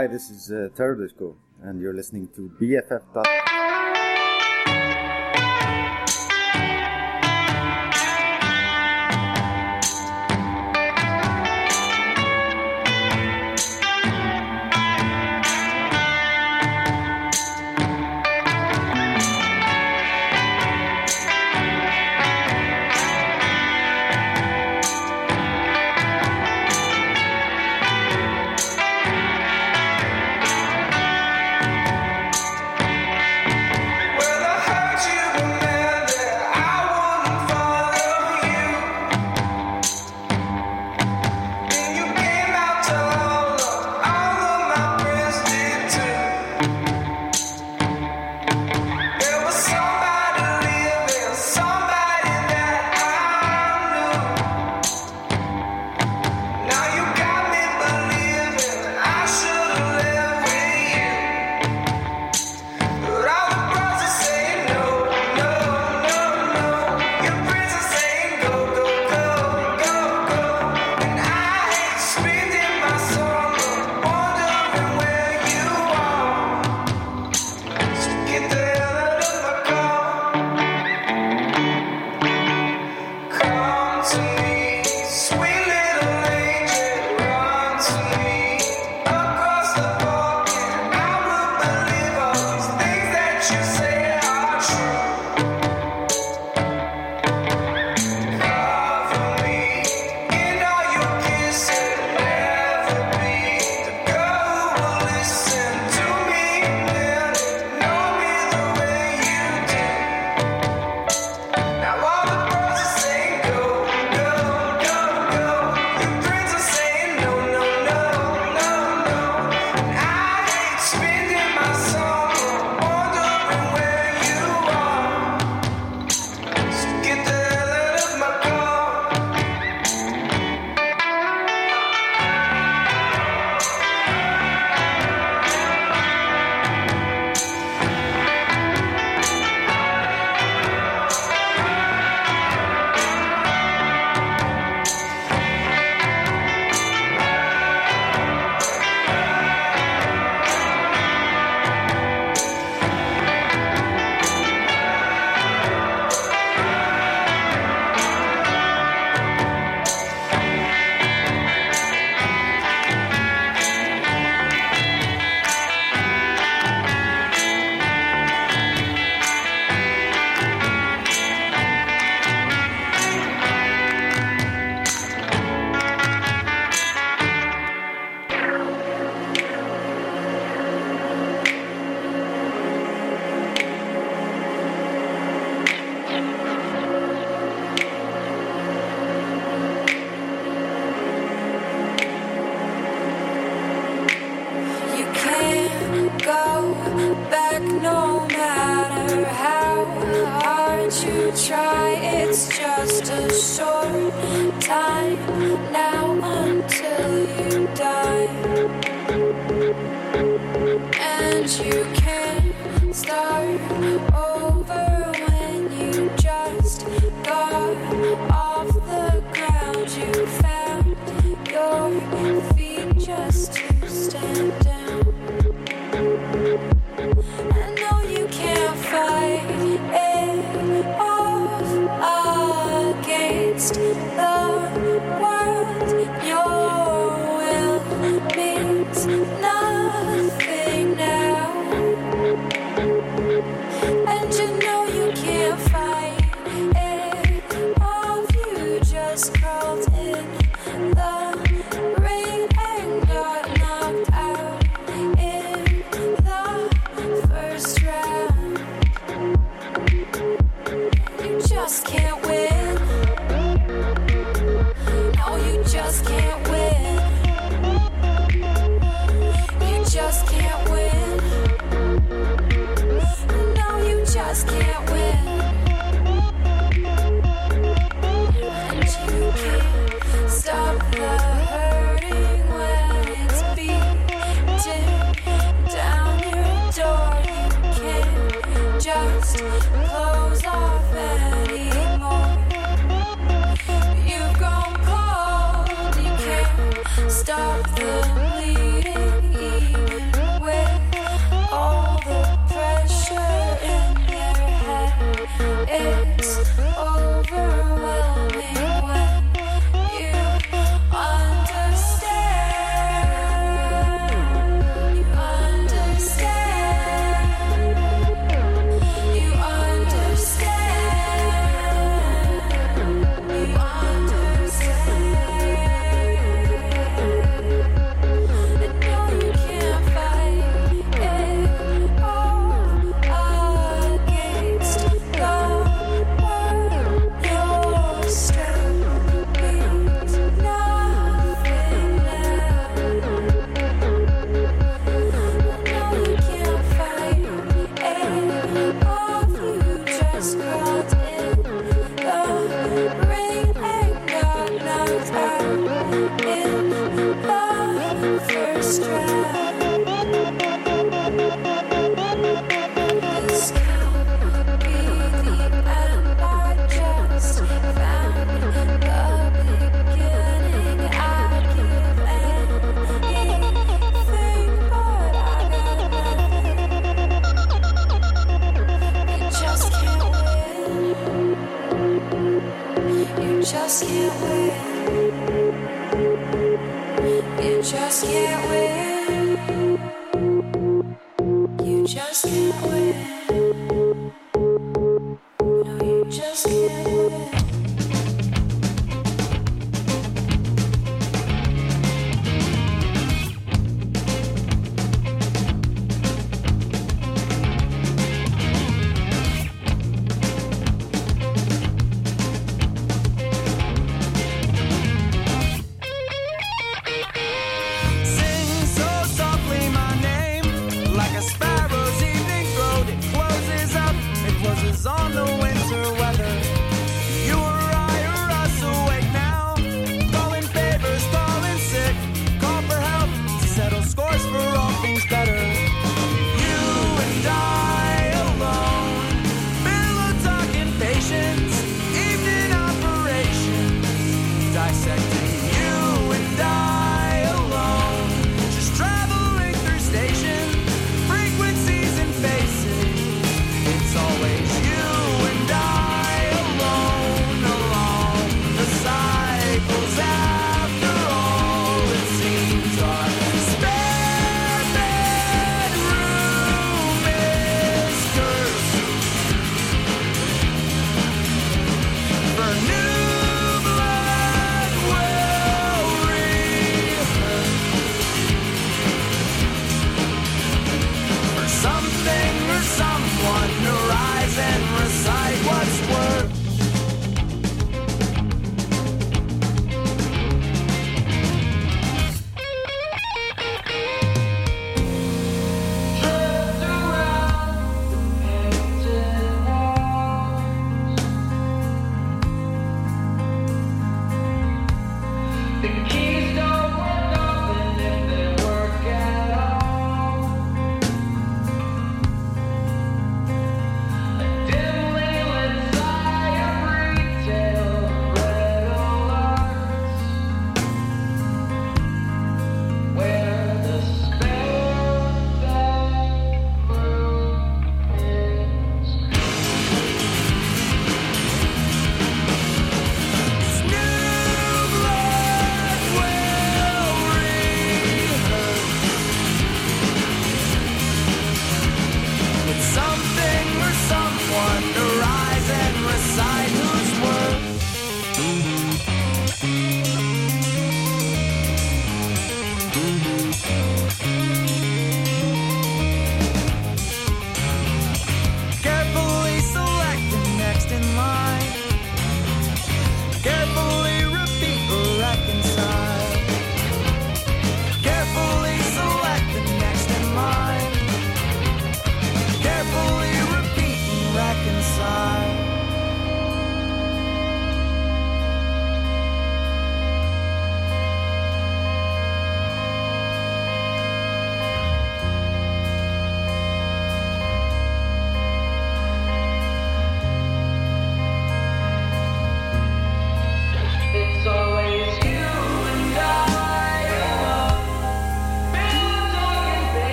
Hi, this is uh, and you're listening to BFF. Stop the bleeding.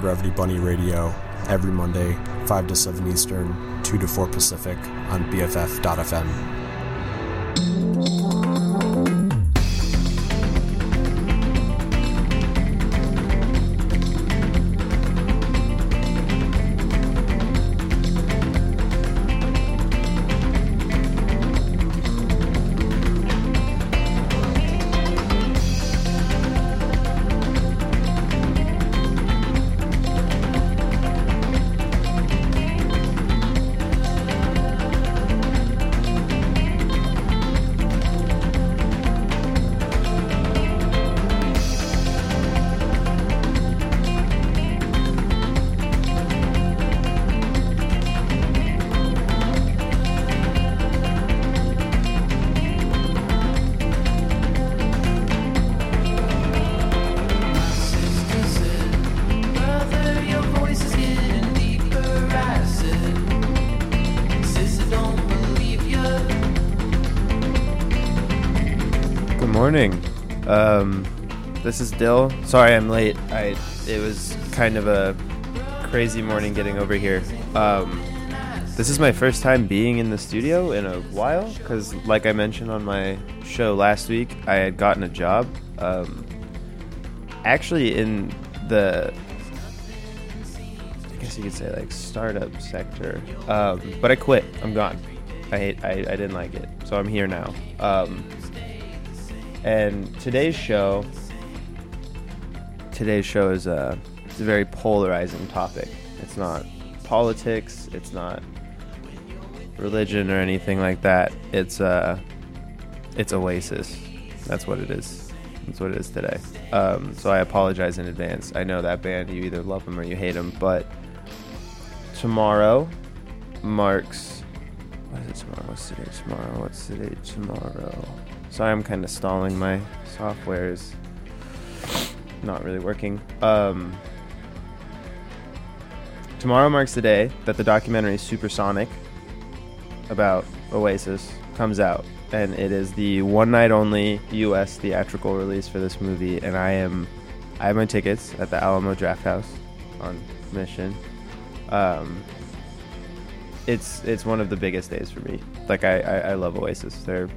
Gravity Bunny Radio every Monday, 5 to 7 Eastern, 2 to 4 Pacific on BFF.fm. this is Dill. Sorry I'm late. I it was kind of a crazy morning getting over here. Um, this is my first time being in the studio in a while because, like I mentioned on my show last week, I had gotten a job. Um, actually, in the I guess you could say like startup sector. Um, but I quit. I'm gone. I hate. I, I didn't like it, so I'm here now. Um, and today's show, today's show is a, it's a very polarizing topic. It's not politics. It's not religion or anything like that. It's uh, it's Oasis. That's what it is. That's what it is today. Um, so I apologize in advance. I know that band. You either love them or you hate them. But tomorrow marks. What is it tomorrow? What's today? Tomorrow. What's today? Tomorrow. Sorry, I'm kind of stalling. My software is not really working. Um, tomorrow marks the day that the documentary Supersonic about Oasis comes out, and it is the one night only U.S. theatrical release for this movie. And I am, I have my tickets at the Alamo Drafthouse on mission. Um, it's it's one of the biggest days for me. Like I, I, I love Oasis. They're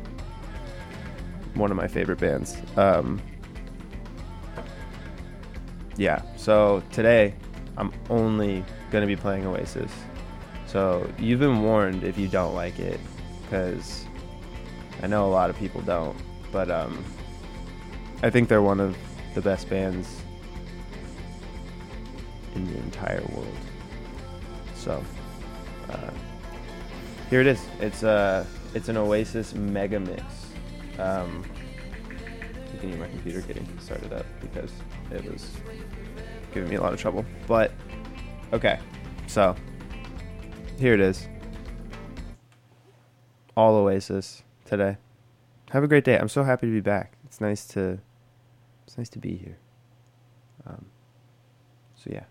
one of my favorite bands. Um, yeah. So today, I'm only gonna be playing Oasis. So you've been warned if you don't like it, because I know a lot of people don't. But um, I think they're one of the best bands in the entire world. So uh, here it is. It's uh, it's an Oasis mega mix. Um, you can hear my computer getting started up because it was giving me a lot of trouble. But okay, so here it is. All Oasis today. Have a great day. I'm so happy to be back. It's nice to it's nice to be here. Um, so yeah.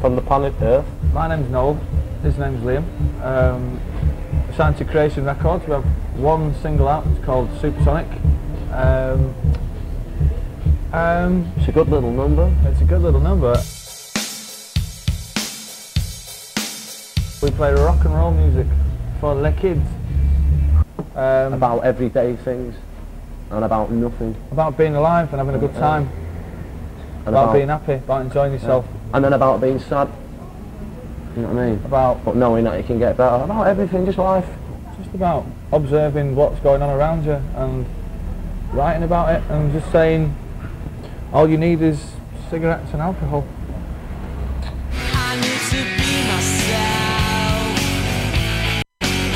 From the planet Earth. my name's Noel. His name's Liam. Um, signed to Creation Records. We have one single out. It's called Supersonic. Um, um, It's a good little number. it's a good little number. We play rock and roll music for the kids. Um, About everyday things. And about nothing. about being alive and having a good time. And About being happy. About enjoying yourself. And then about being sad. You know what I mean? About But knowing that you can get better. About everything, just life. just about observing what's going on around you and writing about it and just saying all you need is cigarettes and alcohol. I need to be myself.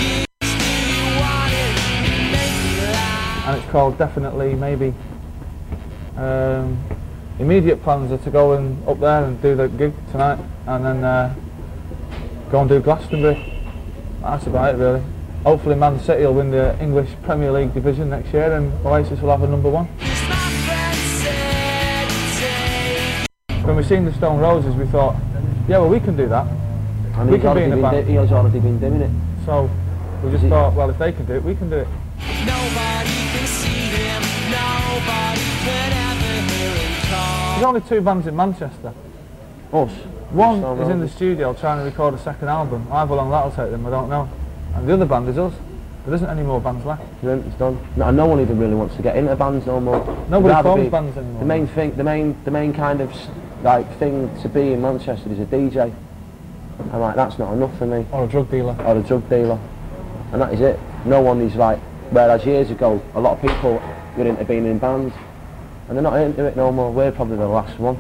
Used to you wanted, make me laugh. and it's called Definitely Maybe. Um, immediate plans are to go and up there and do the gig tonight and then uh, go and do Glastonbury. That's about it really. Hopefully Man City will win the English Premier League division next year and Oasis will have a number one. Cause my friend said take When we seen the Stone Roses we thought, yeah well we can do that. And We he's can be already in a been band. He has already been doing it. So we just thought, well if they can do it, we can do it. Nobody There's only two bands in Manchester. Us. One is in the studio trying to record a second album. However long that'll take them, I don't know. And the other band is us. There isn't any more bands left. It's done. No, no one even really wants to get into bands no more. Nobody forms be- bands anymore. The main thing, the main, the main kind of like thing to be in Manchester is a DJ. I'm like, that's not enough for me. Or a drug dealer. Or a drug dealer, and that is it. No one is like. Whereas years ago, a lot of people were into being in bands, and they're not into it no more. We're probably the last one.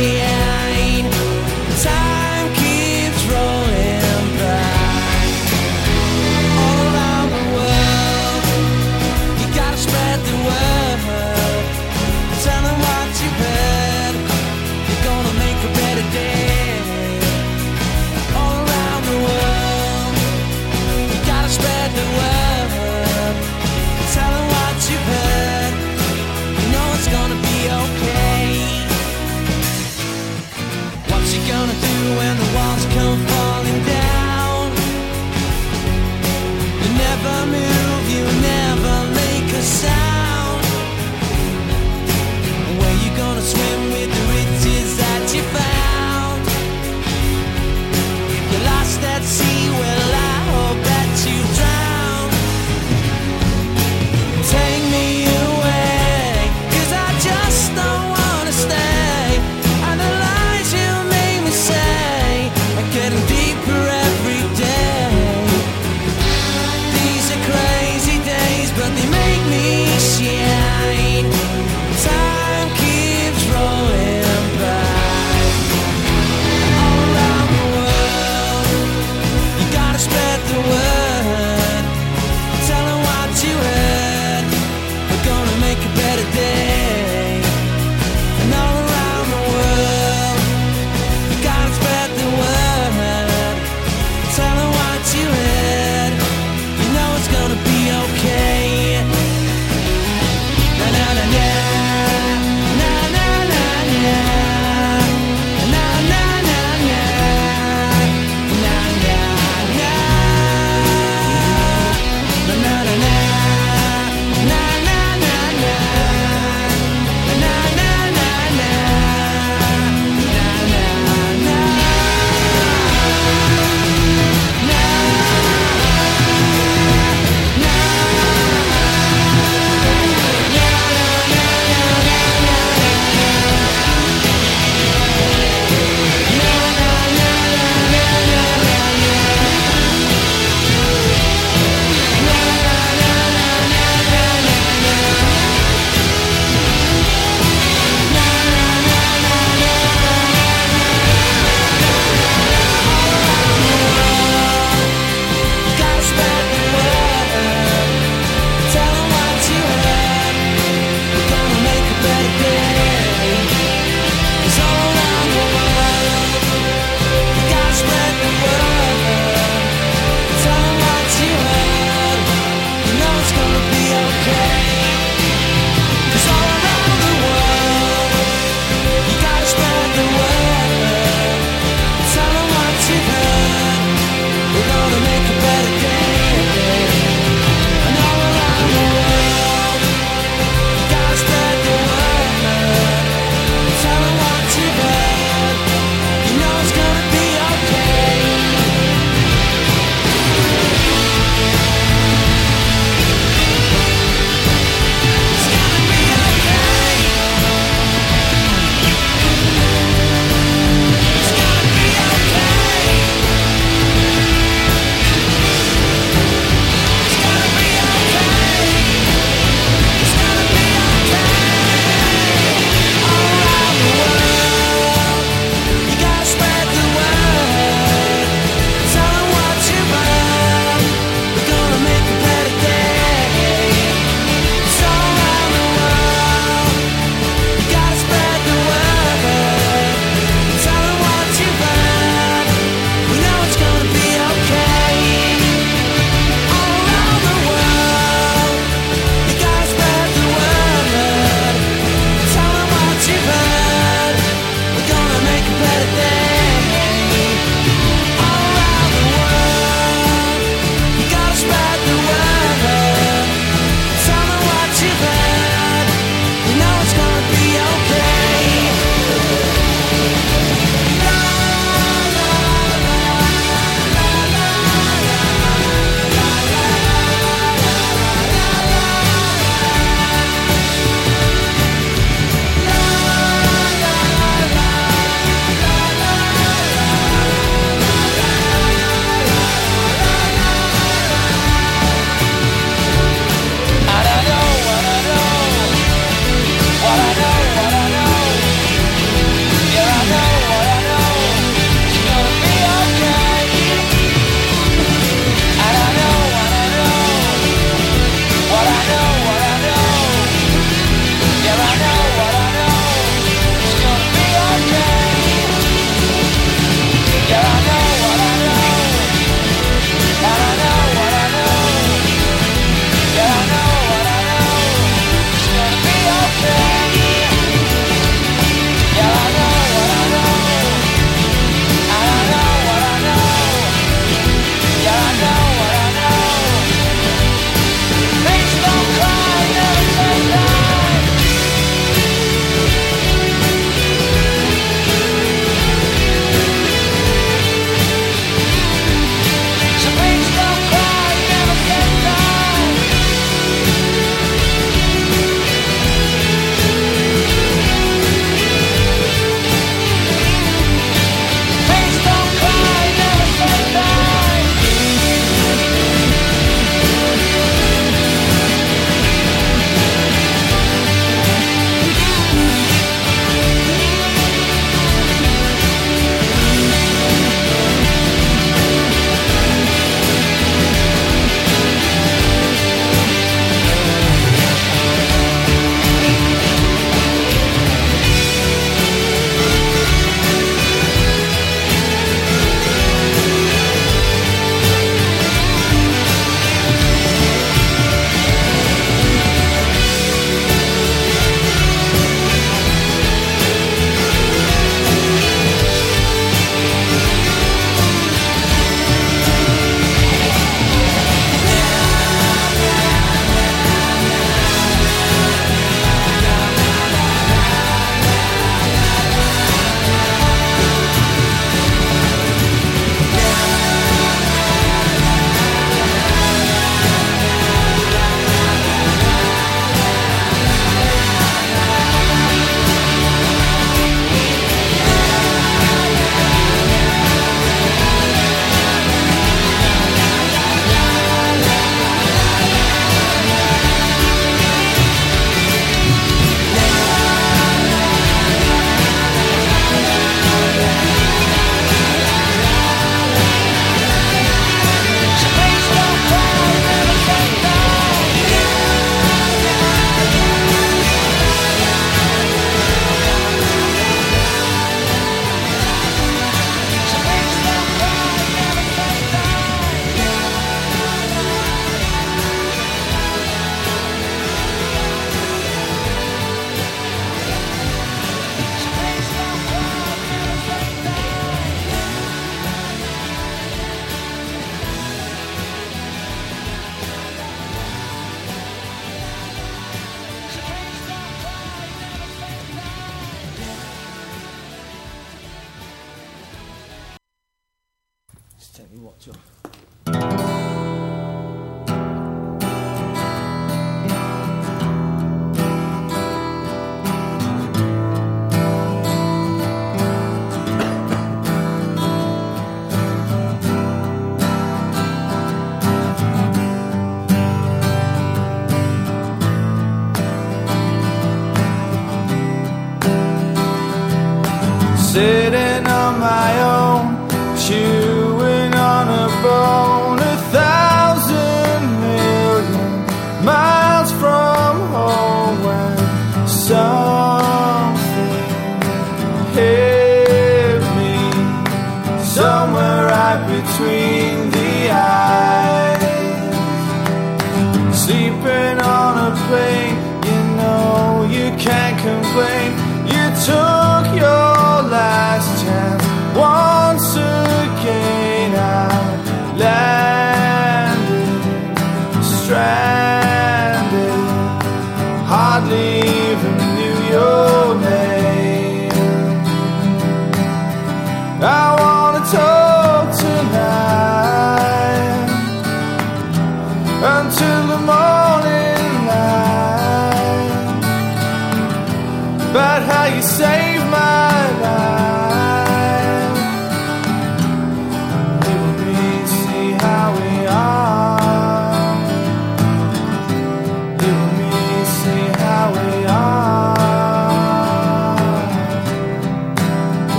Me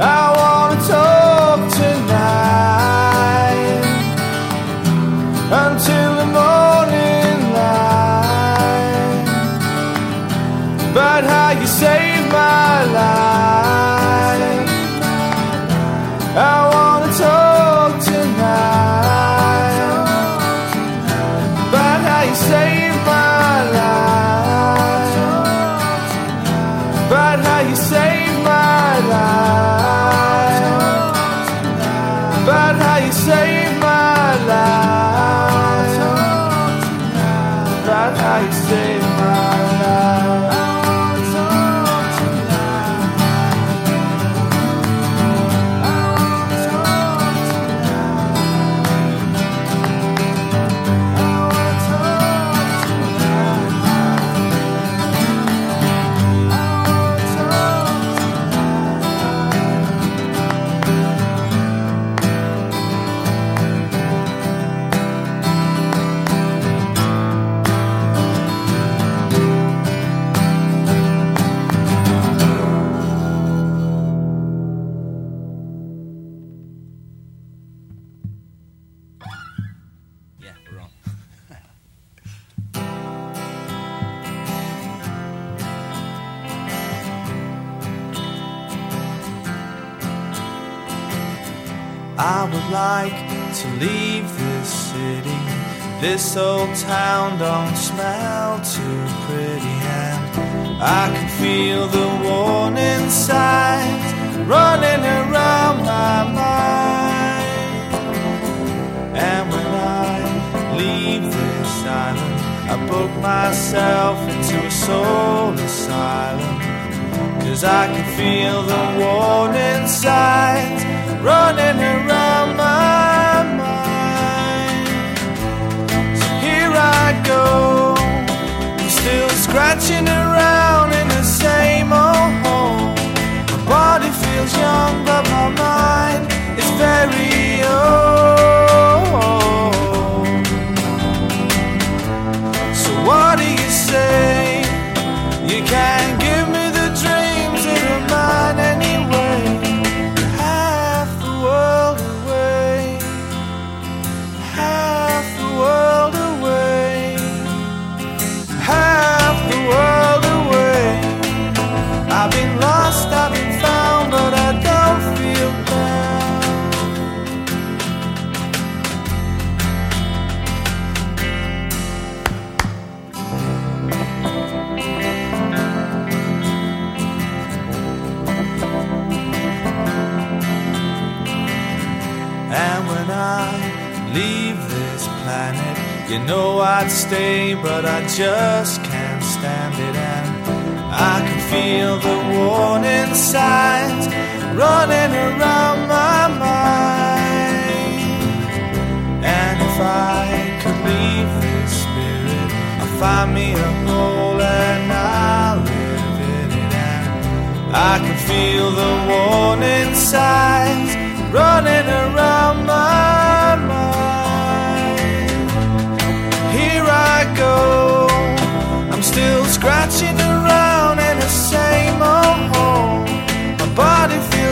I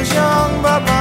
feels young, but my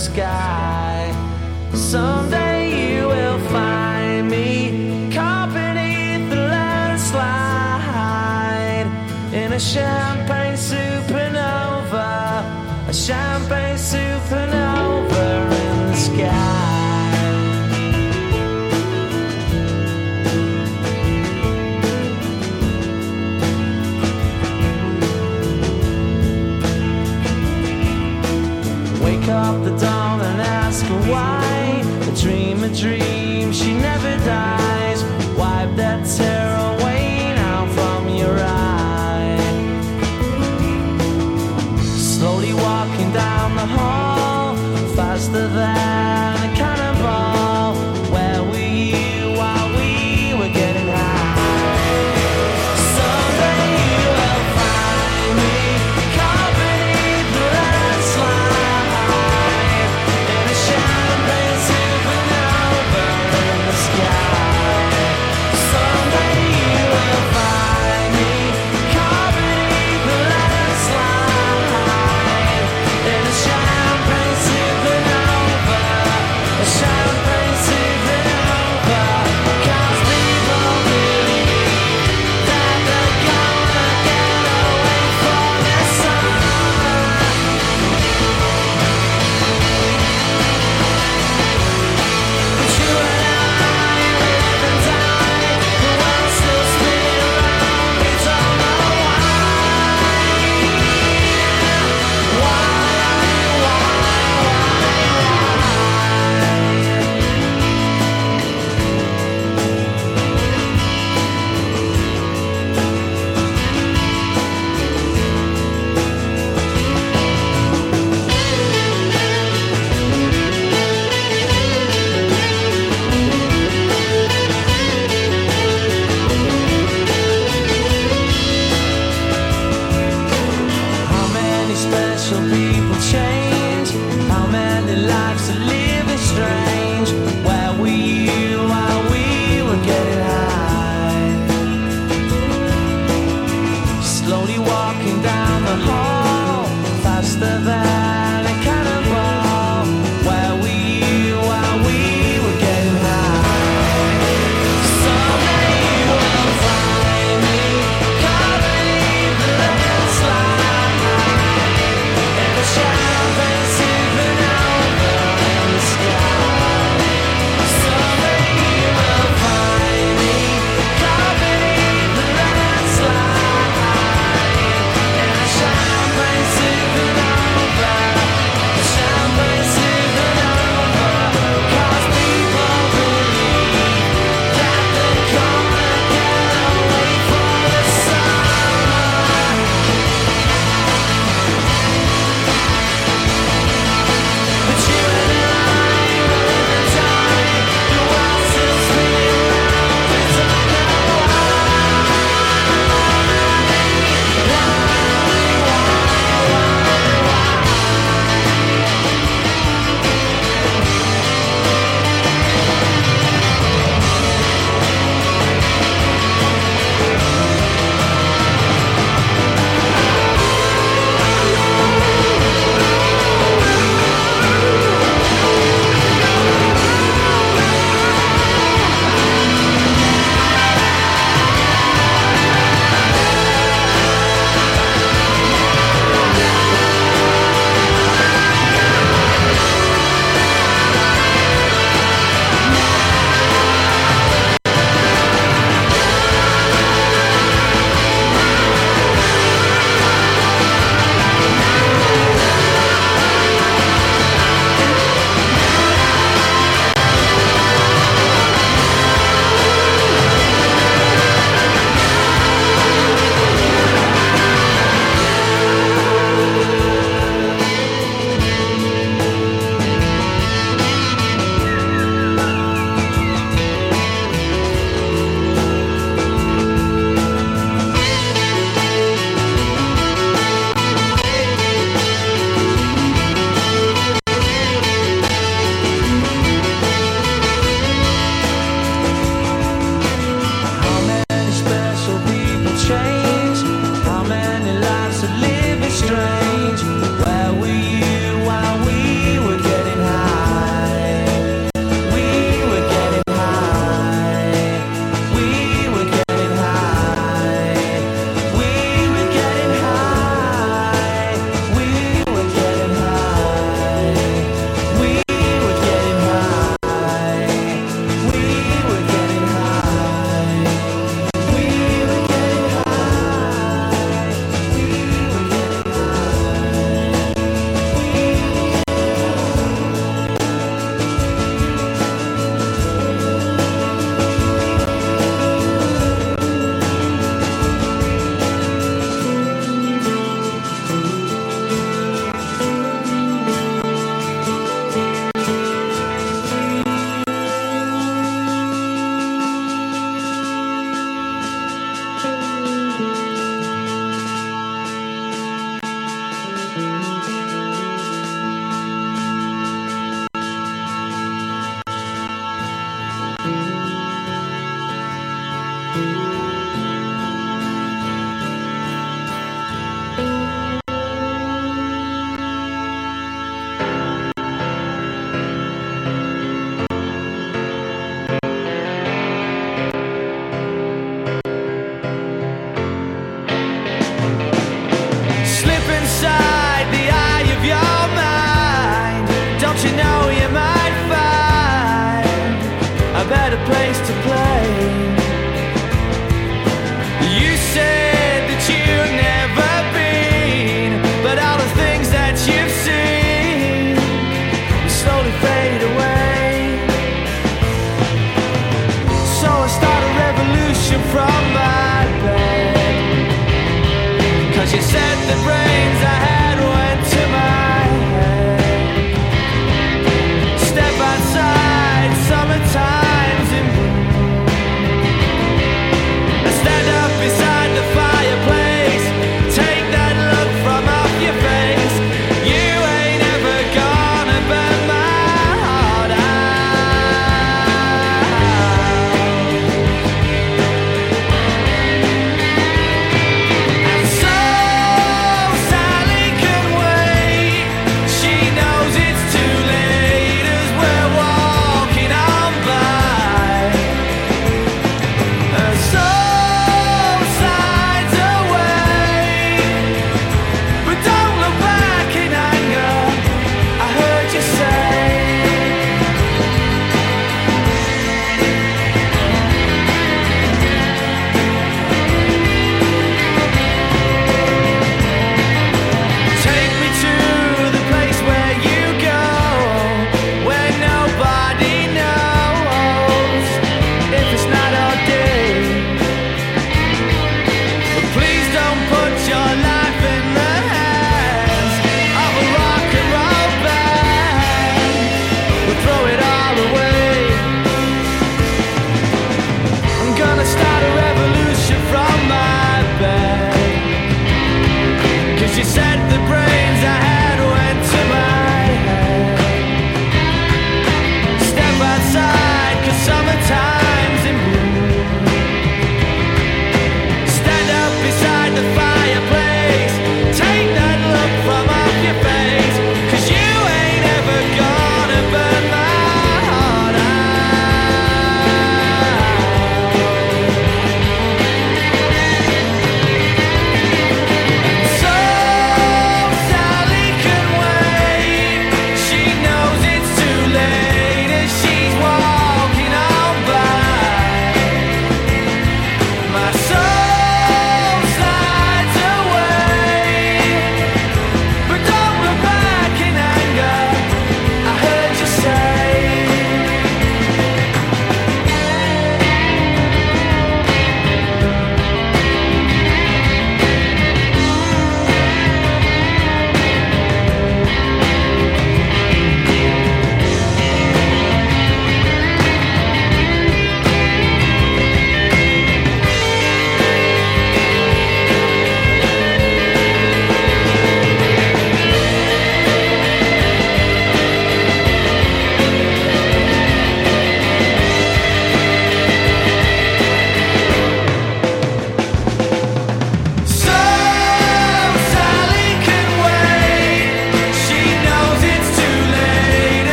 sky. Someday you will find me caught beneath the landslide in a champagne supernova. A champagne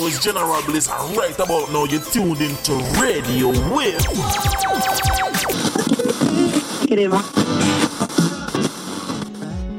know it's General Bliss, and right about now you're tuned into Radio Wave.